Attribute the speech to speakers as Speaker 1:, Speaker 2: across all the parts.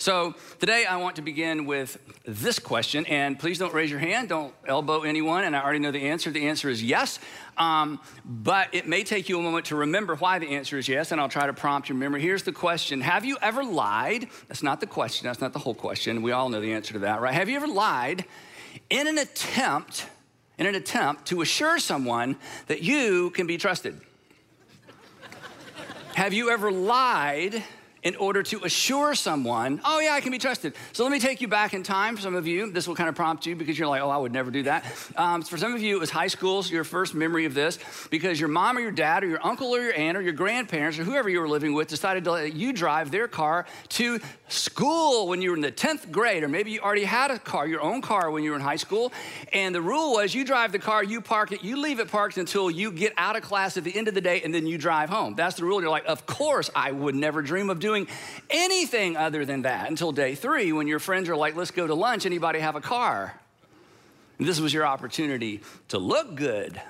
Speaker 1: So, today I want to begin with this question, and please don't raise your hand, don't elbow anyone, and I already know the answer. The answer is yes, um, but it may take you a moment to remember why the answer is yes, and I'll try to prompt your memory. Here's the question Have you ever lied? That's not the question, that's not the whole question. We all know the answer to that, right? Have you ever lied in an attempt, in an attempt to assure someone that you can be trusted? Have you ever lied? In order to assure someone, oh, yeah, I can be trusted. So let me take you back in time. For some of you, this will kind of prompt you because you're like, oh, I would never do that. Um, for some of you, it was high school, so your first memory of this because your mom or your dad or your uncle or your aunt or your grandparents or whoever you were living with decided to let you drive their car to school when you were in the 10th grade, or maybe you already had a car, your own car when you were in high school. And the rule was you drive the car, you park it, you leave it parked until you get out of class at the end of the day, and then you drive home. That's the rule. You're like, of course, I would never dream of doing doing anything other than that until day three when your friends are like, let's go to lunch. Anybody have a car? And this was your opportunity to look good,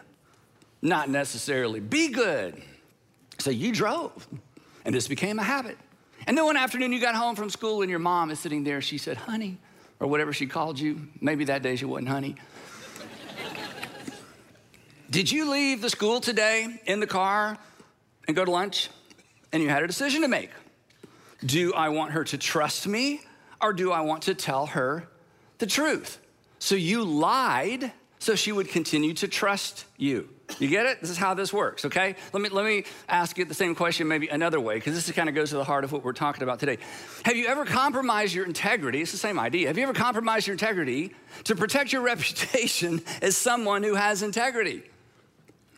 Speaker 1: not necessarily be good. So you drove, and this became a habit. And then one afternoon you got home from school and your mom is sitting there. She said, honey, or whatever she called you. Maybe that day she wasn't honey. Did you leave the school today in the car and go to lunch? And you had a decision to make. Do I want her to trust me or do I want to tell her the truth? So you lied so she would continue to trust you. You get it? This is how this works, okay? Let me, let me ask you the same question maybe another way, because this kind of goes to the heart of what we're talking about today. Have you ever compromised your integrity? It's the same idea. Have you ever compromised your integrity to protect your reputation as someone who has integrity?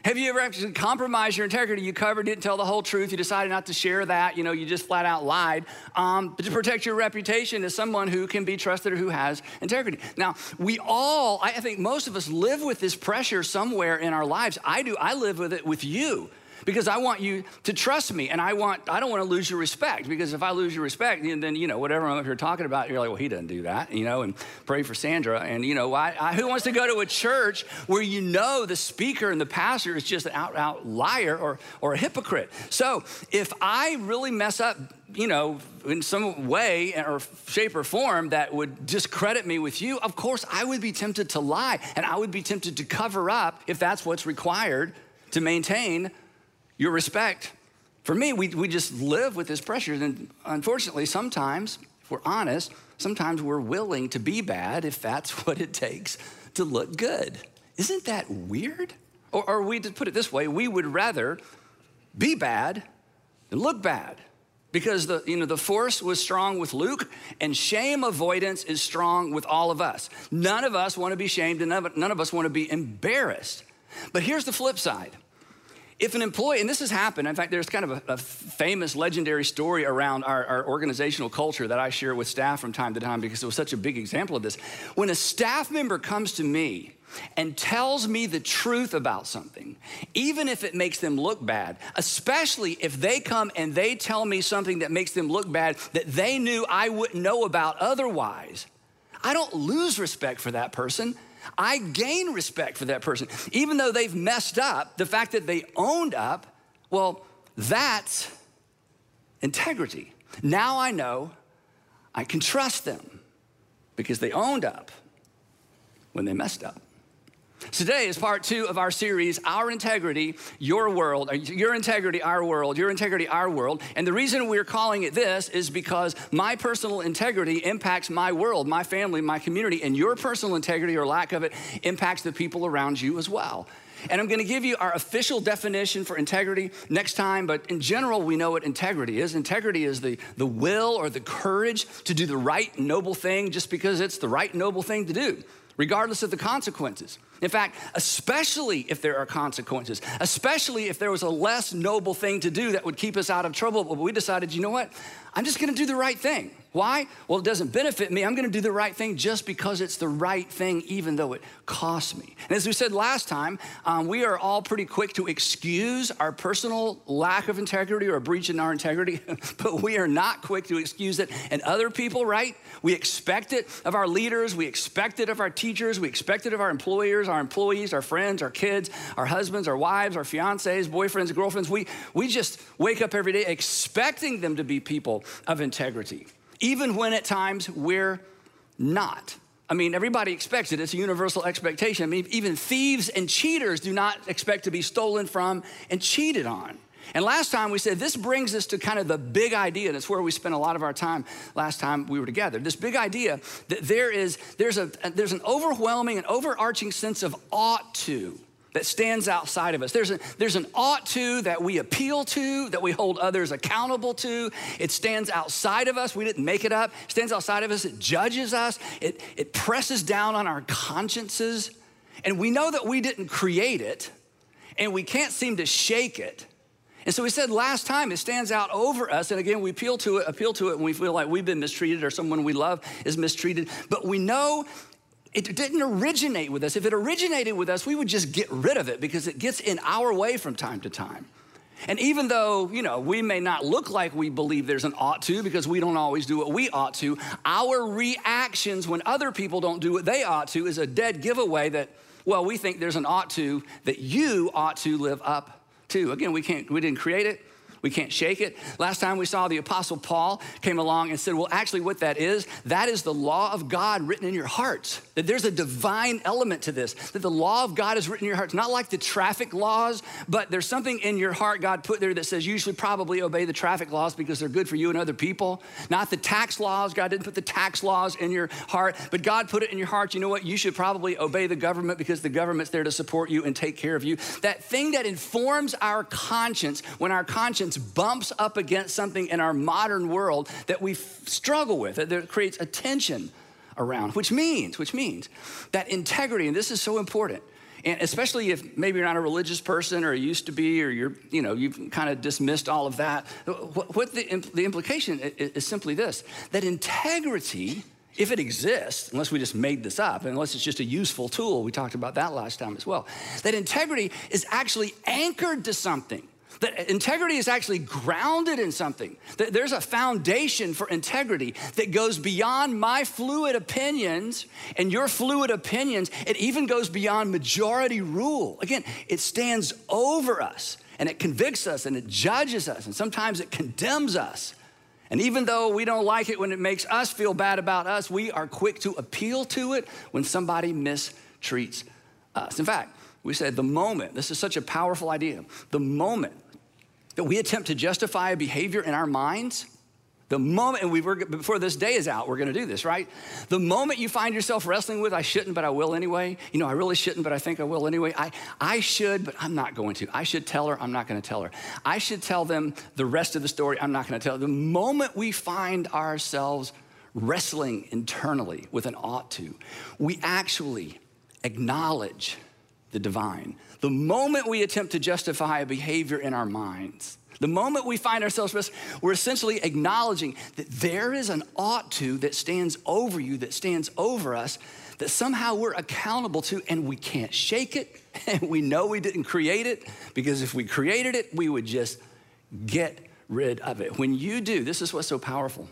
Speaker 1: Have you ever actually compromised your integrity? You covered, didn't tell the whole truth. You decided not to share that. You know, you just flat out lied. Um, but to protect your reputation as someone who can be trusted or who has integrity. Now, we all, I think most of us live with this pressure somewhere in our lives. I do. I live with it with you because I want you to trust me and I want I don't want to lose your respect because if I lose your respect then you know whatever I'm up here talking about you're like well he doesn't do that you know and pray for Sandra and you know I, I, who wants to go to a church where you know the speaker and the pastor is just an out out liar or or a hypocrite? So if I really mess up you know, in some way or shape or form that would discredit me with you, of course I would be tempted to lie and I would be tempted to cover up if that's what's required to maintain your respect. For me, we, we just live with this pressure. And unfortunately, sometimes, if we're honest, sometimes we're willing to be bad if that's what it takes to look good. Isn't that weird? Or, or we, to put it this way, we would rather be bad than look bad because the, you know, the force was strong with Luke, and shame avoidance is strong with all of us. None of us want to be shamed, and none of, none of us want to be embarrassed. But here's the flip side if an employee, and this has happened, in fact, there's kind of a, a famous legendary story around our, our, organizational culture that I share with staff from time to time because it was such a big example of this. When a staff member comes to me and tells me the truth about something, even if it makes them look bad, especially if they come and they tell me something that makes them look bad that they knew I wouldn't know about otherwise, I don't lose respect for that person. I gain respect for that person. Even though they've messed up, the fact that they owned up, well, that's integrity. Now I know I can trust them because they owned up when they messed up. Today is part two of our series, Our Integrity, Your World, Your Integrity, Our World, Your Integrity, Our World. And the reason we're calling it this is because my personal integrity impacts my world, my family, my community, and your personal integrity or lack of it impacts the people around you as well. And I'm going to give you our official definition for integrity next time, but in general, we know what integrity is. Integrity is the, the will or the courage to do the right, noble thing just because it's the right, noble thing to do, regardless of the consequences. In fact, especially if there are consequences, especially if there was a less noble thing to do that would keep us out of trouble. But we decided, you know what? I'm just gonna do the right thing. Why? Well, it doesn't benefit me. I'm gonna do the right thing just because it's the right thing, even though it costs me. And as we said last time, um, we are all pretty quick to excuse our personal lack of integrity or a breach in our integrity, but we are not quick to excuse it in other people, right? We expect it of our leaders, we expect it of our teachers, we expect it of our employers, our employees, our friends, our kids, our husbands, our wives, our fiancés, boyfriends, girlfriends. We, we just wake up every day expecting them to be people of integrity even when at times we're not. I mean, everybody expects it. It's a universal expectation. I mean, even thieves and cheaters do not expect to be stolen from and cheated on. And last time we said this brings us to kind of the big idea, and it's where we spent a lot of our time last time we were together. This big idea that there is there's a there's an overwhelming and overarching sense of ought to that stands outside of us. There's, a, there's an ought to that we appeal to, that we hold others accountable to. It stands outside of us. We didn't make it up. It stands outside of us. It judges us. It, it presses down on our consciences. And we know that we didn't create it, and we can't seem to shake it. And so we said last time it stands out over us, and again we appeal to it, appeal to it when we feel like we've been mistreated or someone we love is mistreated. But we know it didn't originate with us. If it originated with us, we would just get rid of it because it gets in our way from time to time. And even though, you know, we may not look like we believe there's an ought to because we don't always do what we ought to, our reactions when other people don't do what they ought to is a dead giveaway that, well, we think there's an ought to that you ought to live up to. Again, we can't, we didn't create it. We can't shake it. Last time we saw the Apostle Paul came along and said, Well, actually, what that is, that is the law of God written in your hearts. That there's a divine element to this, that the law of God is written in your hearts. Not like the traffic laws, but there's something in your heart God put there that says you should probably obey the traffic laws because they're good for you and other people. Not the tax laws. God didn't put the tax laws in your heart, but God put it in your heart. You know what? You should probably obey the government because the government's there to support you and take care of you. That thing that informs our conscience when our conscience bumps up against something in our modern world that we struggle with, that creates a tension around, which means, which means that integrity, and this is so important, and especially if maybe you're not a religious person or used to be, or you're, you know, you've kind of dismissed all of that. What, the, the implication is simply this that integrity, if it exists, unless we just made this up, unless it's just a useful tool, we talked about that last time as well, that integrity is actually anchored to something. That integrity is actually grounded in something. That there's a foundation for integrity that goes beyond my fluid opinions and your fluid opinions. It even goes beyond majority rule. Again, it stands over us and it convicts us and it judges us and sometimes it condemns us. And even though we don't like it when it makes us feel bad about us, we are quick to appeal to it when somebody mistreats us. In fact, we said the moment, this is such a powerful idea, the moment that we attempt to justify a behavior in our minds, the moment, and we were, before this day is out, we're gonna do this, right? The moment you find yourself wrestling with, I shouldn't, but I will anyway. You know, I really shouldn't, but I think I will anyway. I, I should, but I'm not going to. I should tell her, I'm not gonna tell her. I should tell them the rest of the story, I'm not gonna tell. The moment we find ourselves wrestling internally with an ought to, we actually acknowledge the divine. The moment we attempt to justify a behavior in our minds, the moment we find ourselves, we're essentially acknowledging that there is an ought to that stands over you, that stands over us, that somehow we're accountable to, and we can't shake it, and we know we didn't create it, because if we created it, we would just get rid of it. When you do, this is what's so powerful.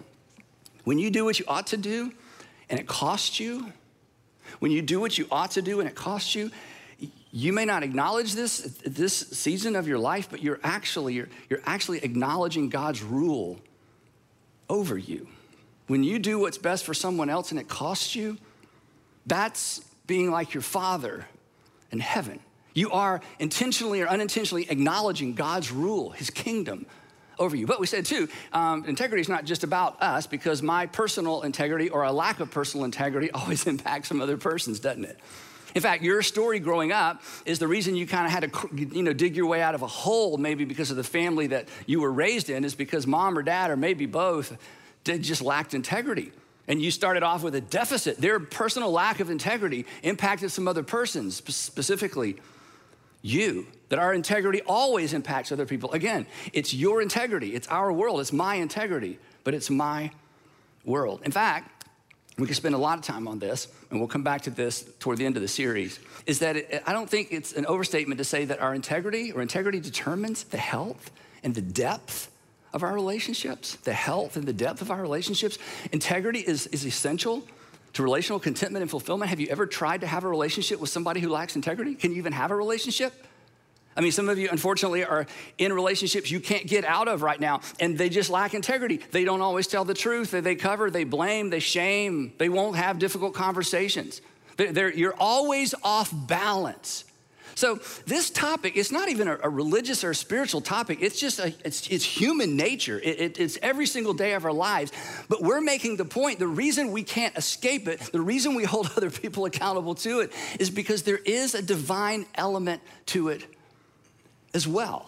Speaker 1: When you do what you ought to do, and it costs you, when you do what you ought to do and it costs you, you may not acknowledge this this season of your life but you're actually you're, you're actually acknowledging god's rule over you. When you do what's best for someone else and it costs you that's being like your father in heaven. You are intentionally or unintentionally acknowledging god's rule his kingdom over you. But we said too um, integrity is not just about us because my personal integrity or a lack of personal integrity always impacts some other person's doesn't it in fact, your story growing up is the reason you kind of had to, you know, dig your way out of a hole, maybe because of the family that you were raised in, is because mom or dad, or maybe both, did just lacked integrity. and you started off with a deficit. Their personal lack of integrity impacted some other persons, specifically you. That our integrity always impacts other people. Again, it's your integrity, it's our world, it's my integrity, but it's my world. In fact, we could spend a lot of time on this, and we'll come back to this toward the end of the series. Is that it, I don't think it's an overstatement to say that our integrity or integrity determines the health and the depth of our relationships, the health and the depth of our relationships. Integrity is, is essential to relational contentment and fulfillment. Have you ever tried to have a relationship with somebody who lacks integrity? Can you even have a relationship? I mean, some of you, unfortunately, are in relationships you can't get out of right now, and they just lack integrity. They don't always tell the truth. They cover, they blame, they shame. They won't have difficult conversations. They're, you're always off balance. So this topic, it's not even a, a religious or a spiritual topic. It's just a, it's, it's human nature. It, it, it's every single day of our lives. But we're making the point, the reason we can't escape it, the reason we hold other people accountable to it is because there is a divine element to it as well.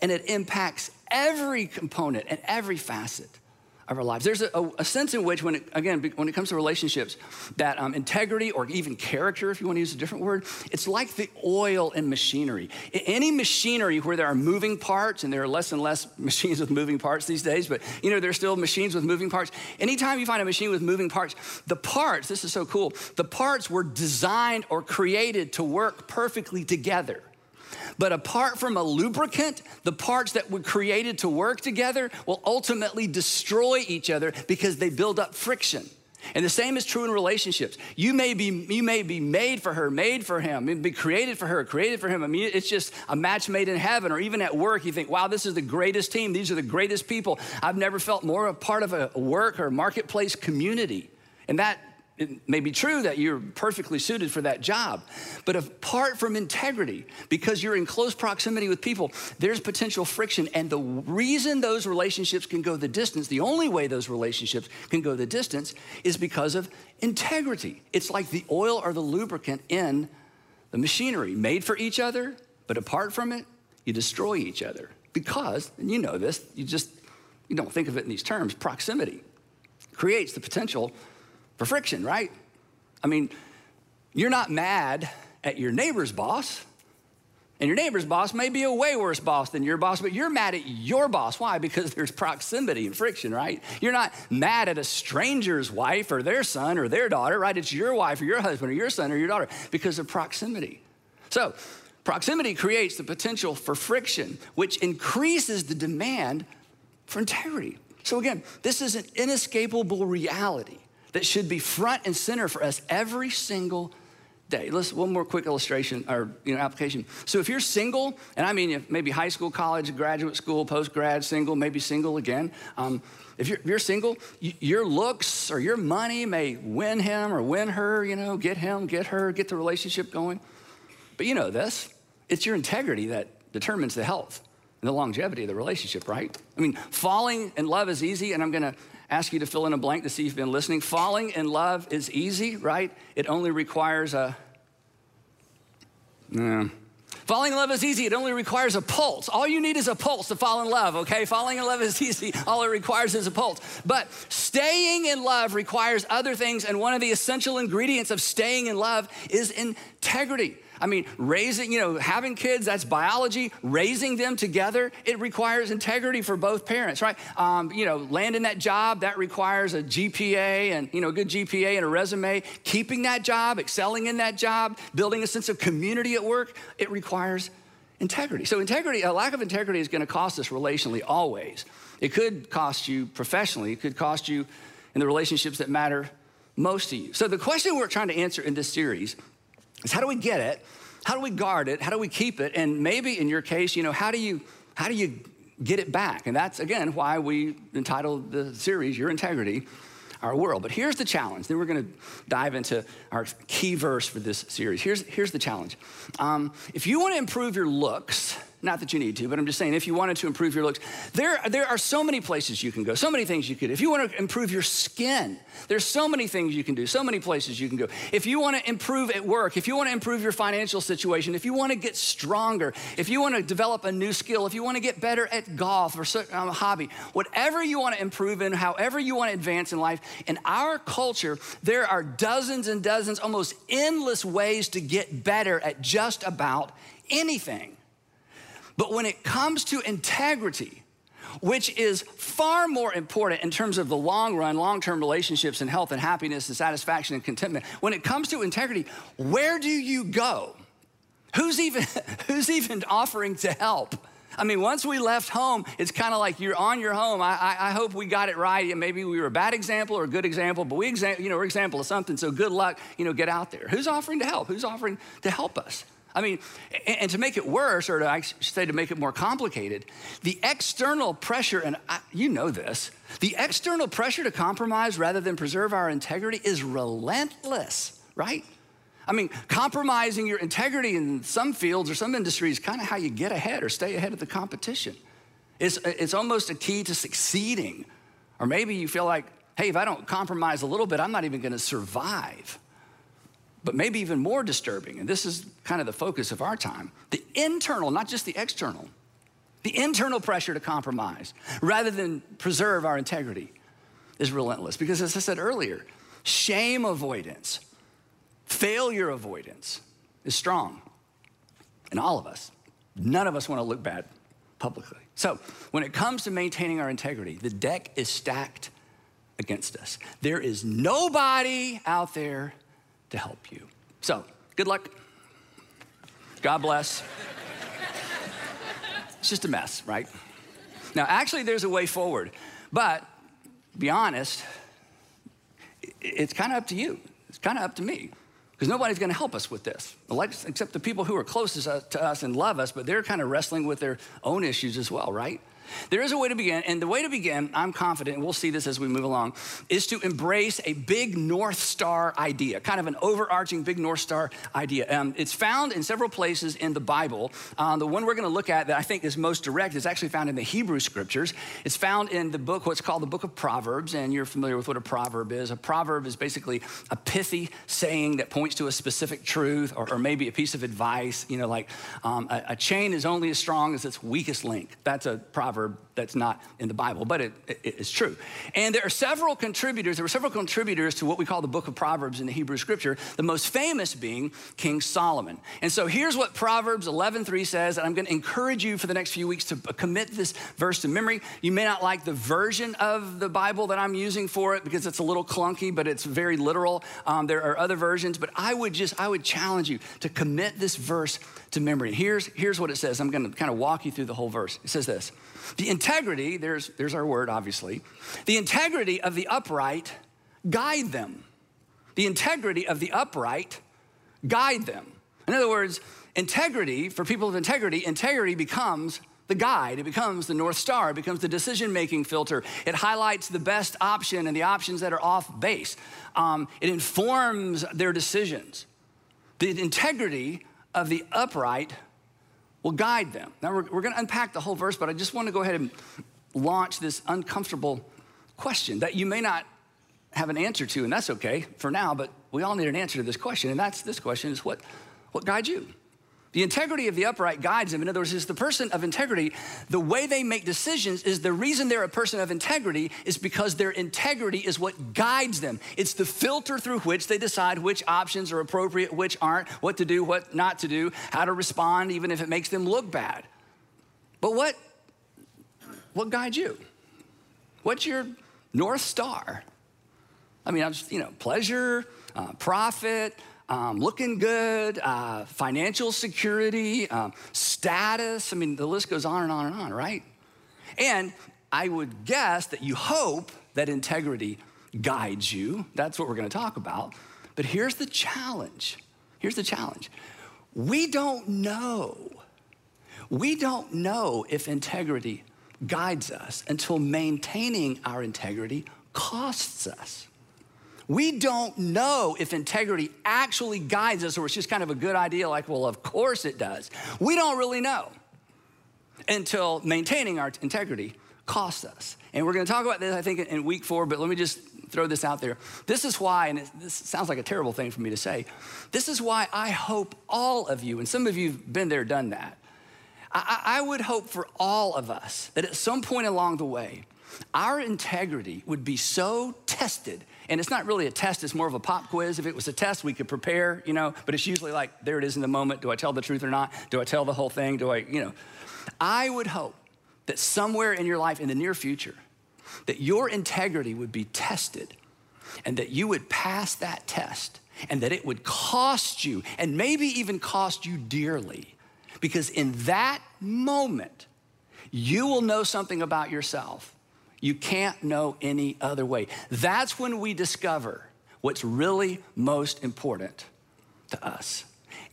Speaker 1: And it impacts every component and every facet of our lives. There's a, a, sense in which, when it, again, when it comes to relationships, that um, integrity or even character, if you want to use a different word, it's like the oil in machinery. Any machinery where there are moving parts, and there are less and less machines with moving parts these days, but you know, there's still machines with moving parts. Anytime you find a machine with moving parts, the parts, this is so cool, the parts were designed or created to work perfectly together. But apart from a lubricant, the parts that were created to work together will ultimately destroy each other because they build up friction. And the same is true in relationships. You may be, you may be made for her, made for him, be created for her, created for him. I mean, it's just a match made in heaven. Or even at work, you think, wow, this is the greatest team. These are the greatest people. I've never felt more a part of a work or marketplace community. And that it may be true that you're perfectly suited for that job, but apart from integrity, because you're in close proximity with people, there's potential friction. And the reason those relationships can go the distance, the only way those relationships can go the distance, is because of integrity. It's like the oil or the lubricant in the machinery, made for each other, but apart from it, you destroy each other. Because, and you know this, you just you don't think of it in these terms, proximity creates the potential for friction, right? I mean, you're not mad at your neighbor's boss. And your neighbor's boss may be a way worse boss than your boss, but you're mad at your boss. Why? Because there's proximity and friction, right? You're not mad at a stranger's wife or their son or their daughter, right? It's your wife or your husband or your son or your daughter because of proximity. So, proximity creates the potential for friction, which increases the demand for integrity. So, again, this is an inescapable reality that should be front and center for us every single day. Let's one more quick illustration or you know application. So if you're single, and I mean maybe high school, college, graduate school, post grad, single, maybe single again. Um, if you're, if you're single, you, your looks or your money may win him or win her. You know, get him, get her, get the relationship going. But you know this: it's your integrity that determines the health and the longevity of the relationship, right? I mean, falling in love is easy, and I'm gonna ask you to fill in a blank to see if you've been listening. Falling in love is easy, right? It only requires a. Yeah. Falling in love is easy. It only requires a pulse. All you need is a pulse to fall in love, okay? Falling in love is easy. All it requires is a pulse. But staying in love requires other things, and one of the essential ingredients of staying in love is integrity. I mean, raising, you know, having kids, that's biology. Raising them together, it requires integrity for both parents, right? Um, you know, landing that job, that requires a GPA and, you know, a good GPA and a resume. Keeping that job, excelling in that job, building a sense of community at work, it requires integrity. So, integrity, a lack of integrity is going to cost us relationally always. It could cost you professionally, it could cost you in the relationships that matter most to you. So, the question we're trying to answer in this series is how do we get it? How do we guard it? How do we keep it? And maybe in your case, you know, how do you how do you get it back? And that's again why we entitled the series Your Integrity, Our World. But here's the challenge. Then we're going to dive into our key verse for this series. Here's, here's the challenge. Um, if you want to improve your looks not that you need to, but I'm just saying if you wanted to improve your looks, there, there are so many places you can go, so many things you could. If you want to improve your skin, there's so many things you can do, so many places you can go. If you want to improve at work, if you want to improve your financial situation, if you want to get stronger, if you want to develop a new skill, if you want to get better at golf or um, a hobby, whatever you want to improve in, however you want to advance in life, in our culture, there are dozens and dozens, almost endless ways to get better at just about anything. But when it comes to integrity, which is far more important in terms of the long run, long term relationships and health and happiness and satisfaction and contentment. When it comes to integrity, where do you go? Who's even, who's even offering to help? I mean, once we left home, it's kind of like you're on your home. I, I, I, hope we got it right. And maybe we were a bad example or a good example, but we exa- you know, we're example of something. So good luck, you know, get out there. Who's offering to help? Who's offering to help us? I mean, and to make it worse, or to say to make it more complicated, the external pressure, and I, you know this, the external pressure to compromise rather than preserve our integrity is relentless, right? I mean, compromising your integrity in some fields or some industries is kind of how you get ahead or stay ahead of the competition. It's, it's almost a key to succeeding. Or maybe you feel like, hey, if I don't compromise a little bit, I'm not even gonna survive. But maybe even more disturbing, and this is kind of the focus of our time the internal, not just the external, the internal pressure to compromise rather than preserve our integrity is relentless. Because as I said earlier, shame avoidance, failure avoidance is strong in all of us. None of us want to look bad publicly. So, when it comes to maintaining our integrity, the deck is stacked against us. There is nobody out there to help you. So, good luck. God bless. it's just a mess, right? Now, actually, there's a way forward, but be honest, it's kind of up to you. It's kind of up to me because nobody's going to help us with this, except the people who are closest to us and love us, but they're kind of wrestling with their own issues as well, right? There is a way to begin, and the way to begin, I'm confident, and we'll see this as we move along, is to embrace a big North Star idea, kind of an overarching big North Star idea. Um, it's found in several places in the Bible. Um, the one we're going to look at that I think is most direct is actually found in the Hebrew Scriptures. It's found in the book, what's called the book of Proverbs, and you're familiar with what a proverb is. A proverb is basically a pithy saying that points to a specific truth or, or maybe a piece of advice. You know, like um, a, a chain is only as strong as its weakest link. That's a proverb proverb that's not in the Bible, but it, it, it's true. And there are several contributors, there were several contributors to what we call the book of Proverbs in the Hebrew scripture, the most famous being King Solomon. And so here's what Proverbs 11:3 says, and I'm going to encourage you for the next few weeks to commit this verse to memory. You may not like the version of the Bible that I'm using for it because it's a little clunky, but it's very literal. Um, there are other versions, but I would just, I would challenge you to commit this verse to memory. Here's, here's what it says. I'm going to kind of walk you through the whole verse. It says this The integrity, there's, there's our word, obviously, the integrity of the upright guide them. The integrity of the upright guide them. In other words, integrity, for people of integrity, integrity becomes the guide. It becomes the North Star. It becomes the decision making filter. It highlights the best option and the options that are off base. Um, it informs their decisions. The integrity of the upright will guide them. Now, we're, we're going to unpack the whole verse, but I just want to go ahead and launch this uncomfortable question that you may not have an answer to, and that's okay for now, but we all need an answer to this question, and that's this question is what, what guides you? The integrity of the upright guides them. In other words, is the person of integrity, the way they make decisions is the reason they're a person of integrity is because their integrity is what guides them. It's the filter through which they decide which options are appropriate, which aren't, what to do, what not to do, how to respond, even if it makes them look bad. But what, what guides you? What's your North Star? I mean, I'm just, you know, pleasure, uh, profit, um, looking good, uh, financial security, um, status. I mean, the list goes on and on and on, right? And I would guess that you hope that integrity guides you. That's what we're going to talk about. But here's the challenge. Here's the challenge. We don't know. We don't know if integrity guides us until maintaining our integrity costs us. We don't know if integrity actually guides us or it's just kind of a good idea, like, well, of course it does. We don't really know. until maintaining our integrity costs us. And we're going to talk about this, I think, in week four, but let me just throw this out there. This is why, and this sounds like a terrible thing for me to say, this is why I hope all of you, and some of you have been there, done that. I, I would hope for all of us that at some point along the way, our integrity would be so tested and it's not really a test it's more of a pop quiz. If it was a test we could prepare you know but it's usually like there it is in the moment. Do i tell the truth or not? Do i tell the whole thing? Do i you know? I would hope that somewhere in your life in the near future that your integrity would be tested and that you would pass that test and that it would cost you and maybe even cost you dearly. Because in that moment, you will know something about yourself you can't know any other way. That's when we discover what's really most important to us.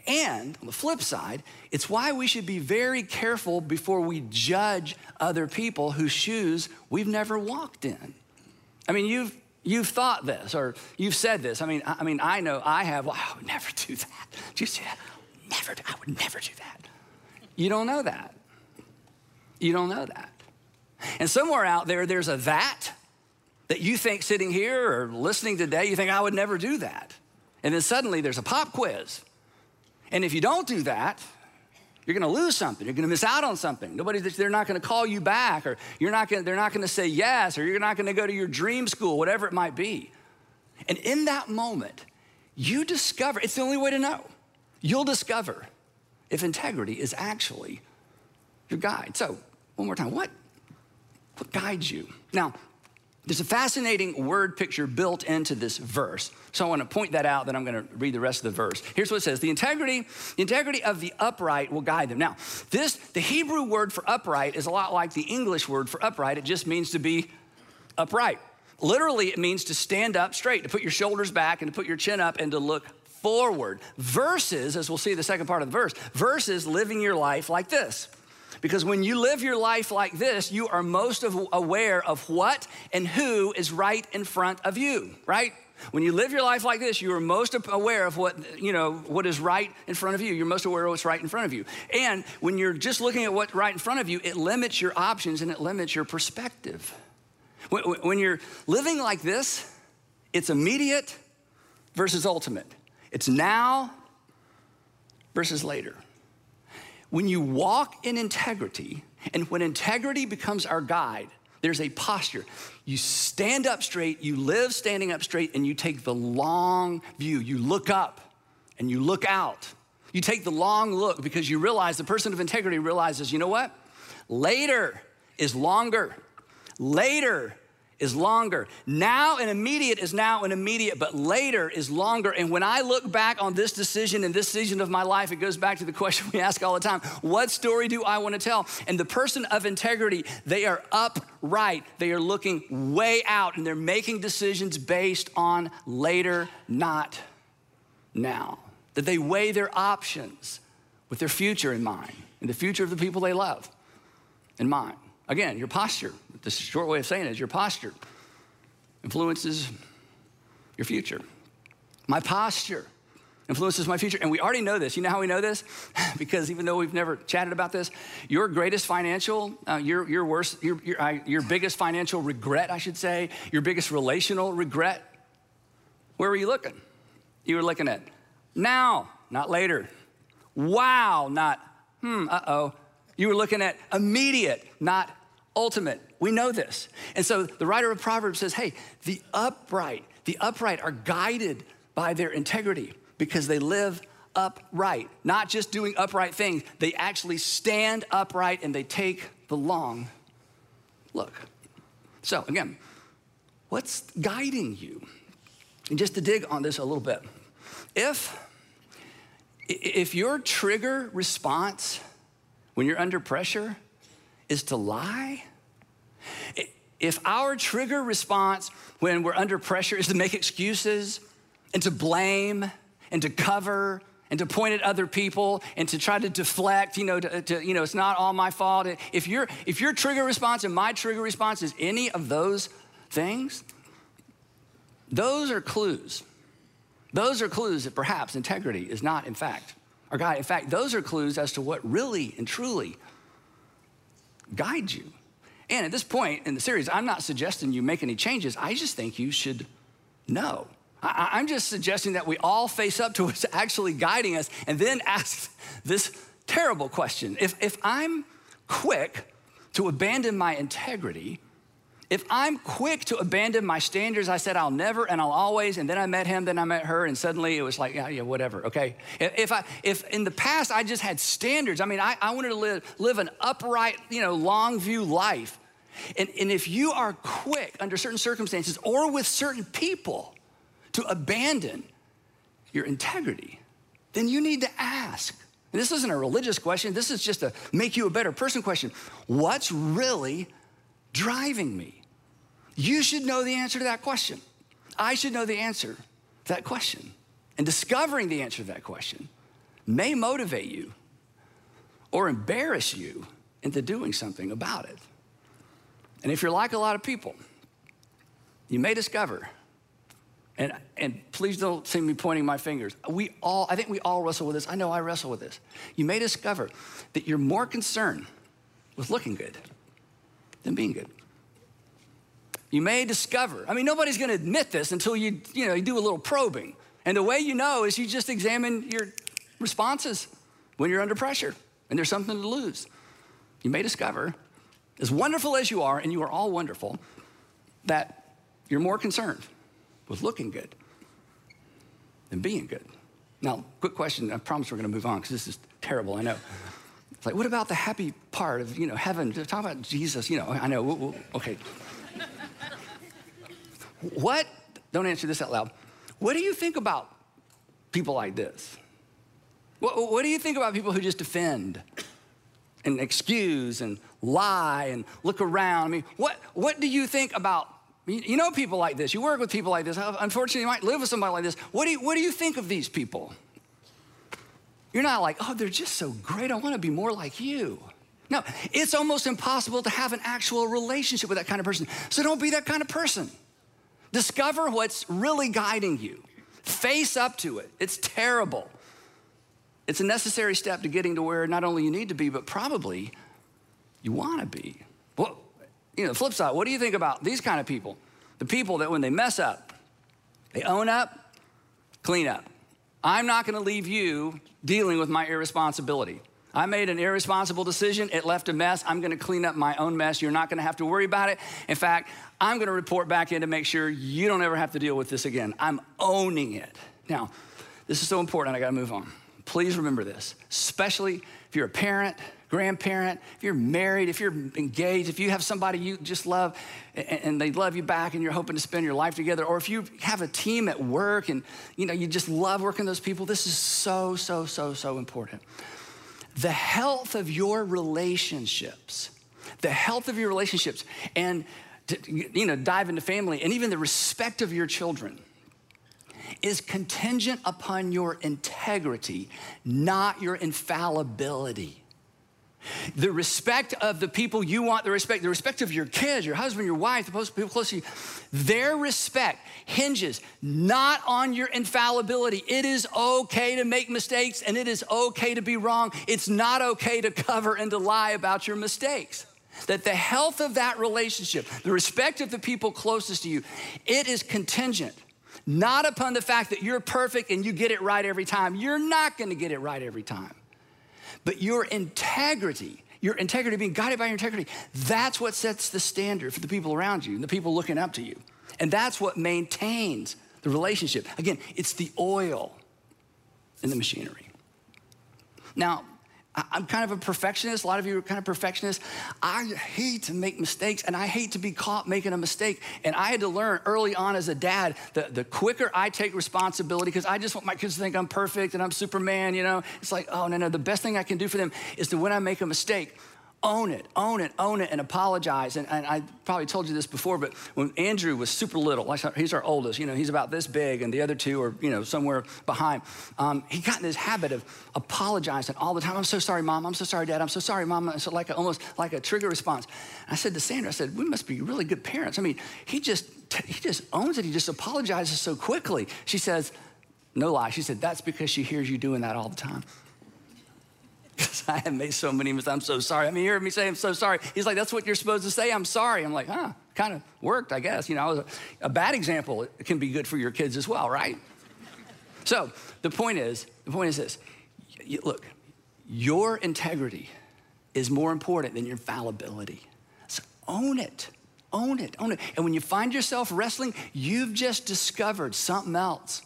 Speaker 1: And on the flip side, it's why we should be very careful before we judge other people whose shoes we've never walked in. I mean, you've you've thought this or you've said this. I mean, I, I mean, I know I have. Well, I would never do that. Do you see that? Never. I would never do that. You don't know that. You don't know that. And somewhere out there, there's a that that you think sitting here or listening today, you think I would never do that. And then suddenly there's a pop quiz and if you don't do that, you're going to lose something. You're going to miss out on something. Nobody, they're not going to call you back, or you're not going, they're not going to say yes, or you're not going to go to your dream school, whatever it might be. And in that moment, you discover, it's the only way to know. You'll discover if integrity is actually your guide. So, one more time, what, what guides you? Now, there's a fascinating word picture built into this verse. So I want to point that out, then I'm going to read the rest of the verse. Here's what it says the integrity, the integrity of the upright will guide them. Now, this, the Hebrew word for upright is a lot like the English word for upright. It just means to be upright. Literally, it means to stand up straight, to put your shoulders back and to put your chin up and to look forward. Versus, as we'll see the second part of the verse, versus living your life like this. Because when you live your life like this, you are most of aware of what and who is right in front of you, right? When you live your life like this, you are most aware of what, you know, what is right in front of you. You're most aware of what's right in front of you. And when you're just looking at what's right in front of you, it limits your options and it limits your perspective. When you're living like this, it's immediate versus ultimate. It's now versus later. When you walk in integrity, and when integrity becomes our guide, there's a posture. You stand up straight, you live standing up straight, and you take the long view. You look up and you look out. You take the long look because you realize the person of integrity realizes, you know what? Later is longer. Later is longer. Now and immediate is now and immediate, but later is longer. And when I look back on this decision and this season of my life, it goes back to the question we ask all the time what story do I want to tell? And the person of integrity, they are upright, they are looking way out, and they're making decisions based on later, not now. That they weigh their options with their future in mind and the future of the people they love in mind. Again, your posture the short way of saying it is your posture influences your future. My posture influences my future. And we already know this. You know how we know this? because even though we've never chatted about this, your greatest financial, uh, your, your worst, your, your, your biggest financial regret, I should say, your biggest relational regret, where were you looking? You were looking at now, not later. Wow, not hmm, uh oh. You were looking at immediate, not ultimate. We know this. And so the writer of Proverbs says, hey, the upright, the upright are guided by their integrity because they live upright, not just doing upright things. They actually stand upright and they take the long look. So, again, what's guiding you? And just to dig on this a little bit, if if your trigger response when you're under pressure is to lie, if our trigger response when we're under pressure is to make excuses and to blame and to cover and to point at other people and to try to deflect, you know, to, to, you know, it's not all my fault. If your if your trigger response and my trigger response is any of those things, those are clues. Those are clues that perhaps integrity is not, in fact, our God. In fact, those are clues as to what really and truly guide you. And at this point in the series, I'm not suggesting you make any changes. I just think you should know. I, am just suggesting that we all face up to what's actually guiding us and then ask this terrible question. If, if I'm quick to abandon my integrity, if I'm quick to abandon my standards, I said I'll never and I'll always, and then I met him, then I met her, and suddenly it was like, yeah, yeah, whatever, okay? If I if in the past I just had standards, I mean, I, I wanted to live, live an upright, you know, long view life. And, and if you are quick under certain circumstances or with certain people to abandon your integrity, then you need to ask. And this isn't a religious question, this is just a make you a better person question. What's really driving me? You should know the answer to that question. I should know the answer to that question. And discovering the answer to that question may motivate you or embarrass you into doing something about it. And if you're like a lot of people, you may discover, and, and please don't see me pointing my fingers. We all, I think we all wrestle with this. I know I wrestle with this. You may discover that you're more concerned with looking good than being good. You may discover, I mean, nobody's gonna admit this until you, you know, you do a little probing. And the way you know is you just examine your responses when you're under pressure and there's something to lose. You may discover, as wonderful as you are, and you are all wonderful, that you're more concerned with looking good than being good. Now, quick question. I promise we're going to move on because this is terrible. I know. It's like, what about the happy part of you know heaven? Talk about Jesus. You know, I know. Okay. What, don't answer this out loud. What do you think about people like this? What, what do you think about people who just defend and excuse and lie and look around? I mean, what, what do you think about you know people like this. You work with people like this. Unfortunately, you might live with somebody like this. What do you, what do you think of these people? You're not like, oh, they're just so great. I want to be more like you. No, it's almost impossible to have an actual relationship with that kind of person. So don't be that kind of person. Discover what's really guiding you. Face up to it. It's terrible. It's a necessary step to getting to where not only you need to be, but probably you want to be. Well, you know, the flip side, what do you think about these kind of people? The people that when they mess up, they own up, clean up. I'm not going to leave you dealing with my irresponsibility. I made an irresponsible decision. It left a mess. I'm going to clean up my own mess. You're not going to have to worry about it. In fact, I'm going to report back in to make sure you don't ever have to deal with this again. I'm owning it. Now, this is so important. I got to move on. Please remember this, especially if you're a parent, grandparent, if you're married, if you're engaged, if you have somebody you just love and they love you back and you're hoping to spend your life together, or if you have a team at work and you know you just love working with those people, this is so, so, so, so important the health of your relationships, the health of your relationships, and to, you know, dive into family and even the respect of your children is contingent upon your integrity, not your infallibility. The respect of the people you want, the respect, the respect of your kids, your husband, your wife, the people close to you, their respect hinges not on your infallibility. It is okay to make mistakes and it is okay to be wrong. It's not okay to cover and to lie about your mistakes. That the health of that relationship, the respect of the people closest to you, it is contingent not upon the fact that you're perfect and you get it right every time. You're not gonna get it right every time. But your integrity, your integrity, being guided by your integrity, that's what sets the standard for the people around you and the people looking up to you. And that's what maintains the relationship. Again, it's the oil in the machinery. Now, I'm kind of a perfectionist. A lot of you are kind of perfectionists. I hate to make mistakes and I hate to be caught making a mistake. And I had to learn early on as a dad that the quicker I take responsibility, because I just want my kids to think I'm perfect and I'm Superman, you know, it's like, oh, no, no. The best thing I can do for them is to when I make a mistake, own it, own it, own it, and apologize. And, and, I probably told you this before, but when Andrew was super little, like he's our oldest, you know, he's about this big, and the other two are, you know, somewhere behind. Um, he got in this habit of apologizing all the time. I'm so sorry, mom. I'm so sorry, dad. I'm so sorry, mom. So like a, almost like a trigger response. And I said to Sandra, I said, we must be really good parents. I mean, he just he just owns it. He just apologizes so quickly. She says, no lie. She said that's because she hears you doing that all the time. Because I have made so many mistakes. I'm so sorry. I mean, you heard me say I'm so sorry. He's like, that's what you're supposed to say. I'm sorry. I'm like, huh, kind of worked, I guess. You know, a, a bad example it can be good for your kids as well, right? so the point is, the point is this. Look, your integrity is more important than your fallibility. So own it. Own it. Own it. And when you find yourself wrestling, you've just discovered something else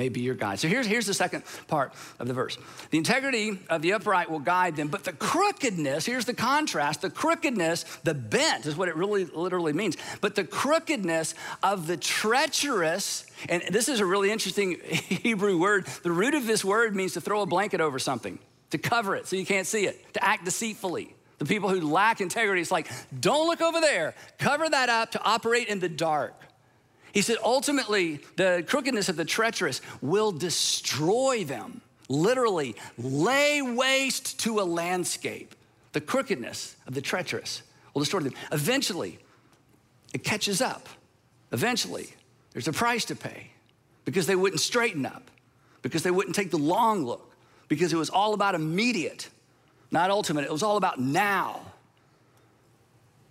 Speaker 1: may be your guide. So here's, here's the second part of the verse. The integrity of the upright will guide them, but the crookedness, here's the contrast, the crookedness, the bent is what it really literally means, but the crookedness of the treacherous, and this is a really interesting Hebrew word. The root of this word means to throw a blanket over something, to cover it so you can't see it, to act deceitfully. The people who lack integrity, it's like, don't look over there, cover that up to operate in the dark. He said, ultimately, the crookedness of the treacherous will destroy them, literally, lay waste to a landscape. The crookedness of the treacherous will destroy them. Eventually, it catches up. Eventually, there's a price to pay because they wouldn't straighten up, because they wouldn't take the long look, because it was all about immediate, not ultimate. It was all about now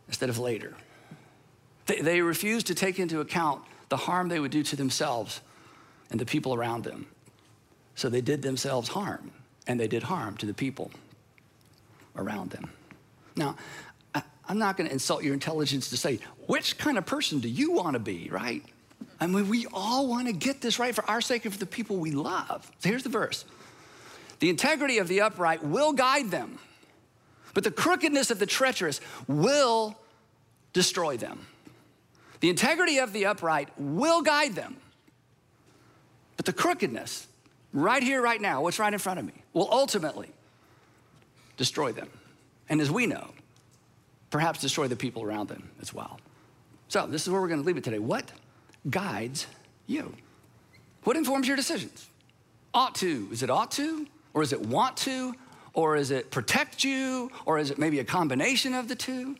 Speaker 1: instead of later. They, refused to take into account the harm they would do to themselves and the people around them. So they did themselves harm, and they did harm to the people around them. Now, I'm not going to insult your intelligence to say, which kind of person do you want to be, right? I mean, we all want to get this right for our sake and for the people we love. So here's the verse The integrity of the upright will guide them, but the crookedness of the treacherous will destroy them. The integrity of the upright will guide them. But the crookedness, right here, right now, what's right in front of me, will ultimately destroy them. And as we know, perhaps destroy the people around them as well. So, this is where we're going to leave it today. What guides you? What informs your decisions? Ought to. Is it ought to? Or is it want to? Or is it protect you? Or is it maybe a combination of the two?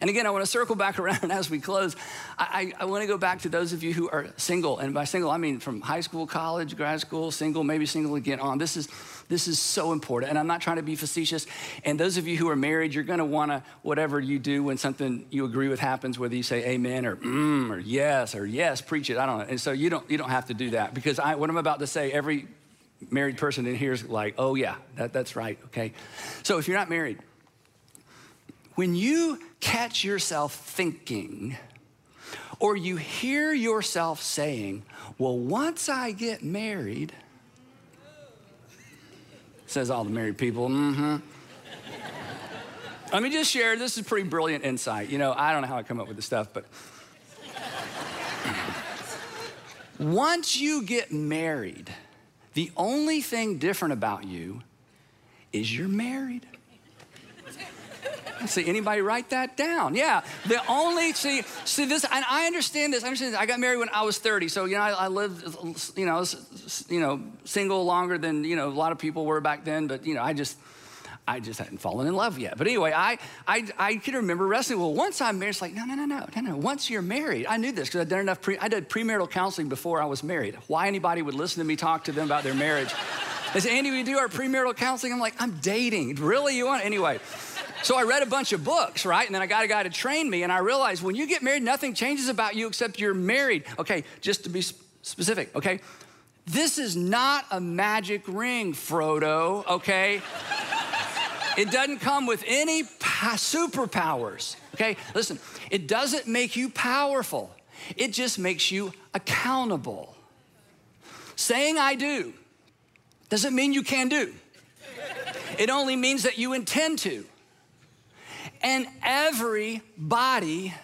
Speaker 1: And again, I want to circle back around as we close. I, I, I, want to go back to those of you who are single. And by single, I mean from high school, college, grad school, single, maybe single again on. This is, this is so important. And I'm not trying to be facetious. And those of you who are married, you're going to want to, whatever you do when something you agree with happens, whether you say amen or mm or yes or yes, preach it. I don't know. And so you don't, you don't have to do that because I, what I'm about to say, every married person in here is like, oh, yeah, that, that's right. Okay. So if you're not married, when you catch yourself thinking, or you hear yourself saying, Well, once I get married, says all the married people, mm hmm. Let me just share this is pretty brilliant insight. You know, I don't know how I come up with this stuff, but once you get married, the only thing different about you is you're married. See, anybody write that down? Yeah. The only, see, see this, and I understand this. I understand this. I got married when I was 30. So, you know, I, I lived, you know, you know, single longer than, you know, a lot of people were back then. But, you know, I just, I just hadn't fallen in love yet. But anyway, I, I, I can remember wrestling. Well, once I'm married, it's like, no, no, no, no, no, no. Once you're married, I knew this because I'd done enough, pre, I did premarital counseling before I was married. Why anybody would listen to me talk to them about their marriage. They say, Andy, we do our premarital counseling. I'm like, I'm dating. Really? You want? Anyway. So I read a bunch of books, right? And then I got a guy to train me, and I realized when you get married, nothing changes about you except you're married. Okay, just to be specific, okay? This is not a magic ring, Frodo, okay? it doesn't come with any superpowers, okay? Listen, it doesn't make you powerful, it just makes you accountable. Saying I do doesn't mean you can do, it only means that you intend to and everybody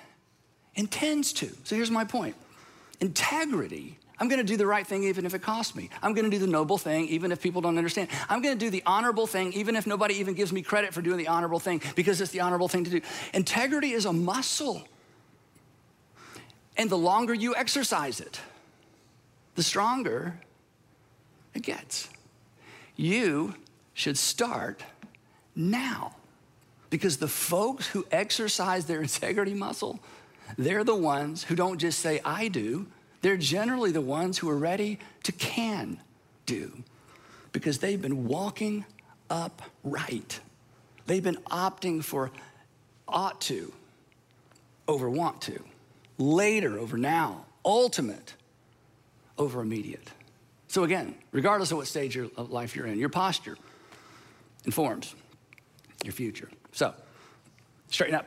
Speaker 1: intends to. So here's my point integrity. I'm gonna do the right thing even if it costs me. I'm gonna do the noble thing even if people don't understand. I'm gonna do the honorable thing even if nobody even gives me credit for doing the honorable thing because it's the honorable thing to do. Integrity is a muscle. And the longer you exercise it, the stronger it gets. You should start now. Because the folks who exercise their integrity muscle, they're the ones who don't just say, I do. They're generally the ones who are ready to can do because they've been walking upright. They've been opting for ought to over want to, later over now, ultimate over immediate. So, again, regardless of what stage of life you're in, your posture informs your future. So, straighten up.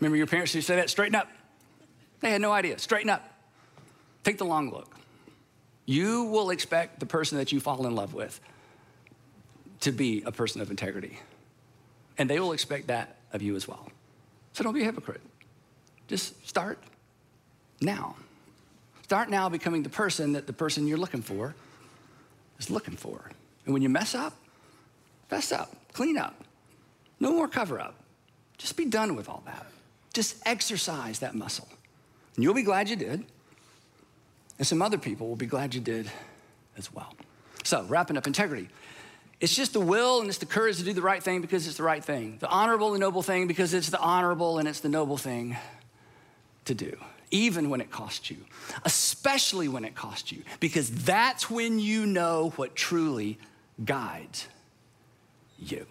Speaker 1: Remember your parents who say that? Straighten up. They had no idea. Straighten up. Take the long look. You will expect the person that you fall in love with to be a person of integrity. And they will expect that of you as well. So don't be a hypocrite. Just start now. Start now becoming the person that the person you're looking for is looking for. And when you mess up, fess up, clean up. No more cover up. Just be done with all that. Just exercise that muscle. And you'll be glad you did. And some other people will be glad you did as well. So, wrapping up integrity. It's just the will and it's the courage to do the right thing because it's the right thing. The honorable and noble thing because it's the honorable and it's the noble thing to do, even when it costs you, especially when it costs you, because that's when you know what truly guides you.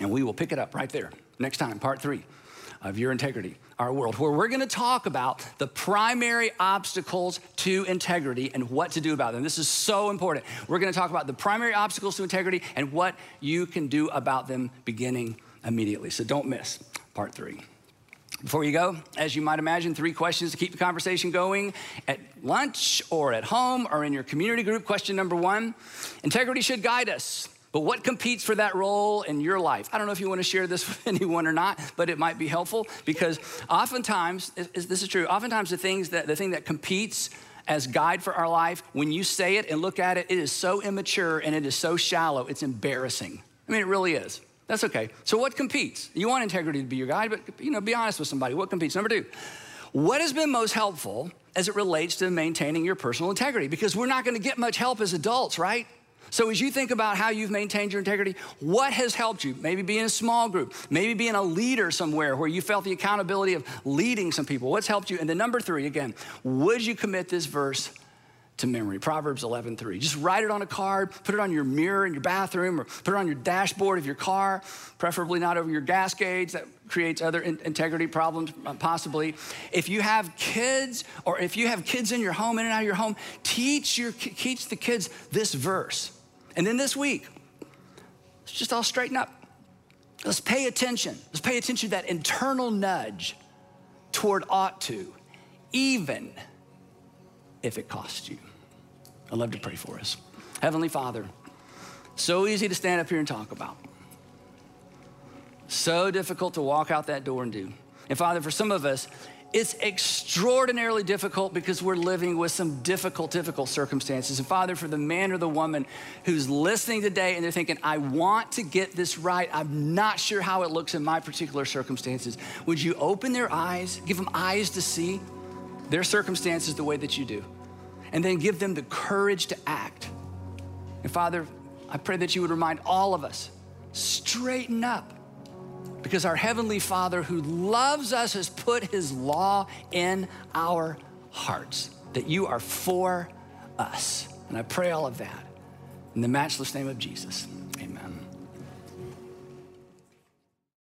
Speaker 1: And we will pick it up right there next time, part three of your integrity, our world, where we're gonna talk about the primary obstacles to integrity and what to do about them. This is so important. We're gonna talk about the primary obstacles to integrity and what you can do about them beginning immediately. So don't miss part three. Before you go, as you might imagine, three questions to keep the conversation going at lunch or at home or in your community group. Question number one Integrity should guide us. But what competes for that role in your life? I don't know if you want to share this with anyone or not, but it might be helpful because oftentimes, this is true, oftentimes the things that the thing that competes as guide for our life, when you say it and look at it, it is so immature and it is so shallow, it's embarrassing. I mean, it really is. That's okay. So what competes? You want integrity to be your guide, but you know, be honest with somebody. What competes? Number two, what has been most helpful as it relates to maintaining your personal integrity? Because we're not going to get much help as adults, right? So, as you think about how you've maintained your integrity, what has helped you? Maybe being a small group, maybe being a leader somewhere where you felt the accountability of leading some people. What's helped you? And then, number three, again, would you commit this verse to memory? Proverbs 11, 3. Just write it on a card, put it on your mirror in your bathroom, or put it on your dashboard of your car, preferably not over your gas gauge. That creates other in- integrity problems, uh, possibly. If you have kids, or if you have kids in your home, in and out of your home, teach, your, teach the kids this verse. And then this week, let's just all straighten up. Let's pay attention. Let's pay attention to that internal nudge toward ought to, even if it costs you. I'd love to pray for us. Heavenly Father, so easy to stand up here and talk about. So difficult to walk out that door and do. And Father, for some of us, it's extraordinarily difficult because we're living with some difficult, difficult circumstances. And Father, for the man or the woman who's listening today and they're thinking, I want to get this right, I'm not sure how it looks in my particular circumstances, would you open their eyes, give them eyes to see their circumstances the way that you do, and then give them the courage to act? And Father, I pray that you would remind all of us straighten up because our Heavenly Father who loves us has put His law in our hearts, that you are for us. And I pray all of that in the matchless name of Jesus.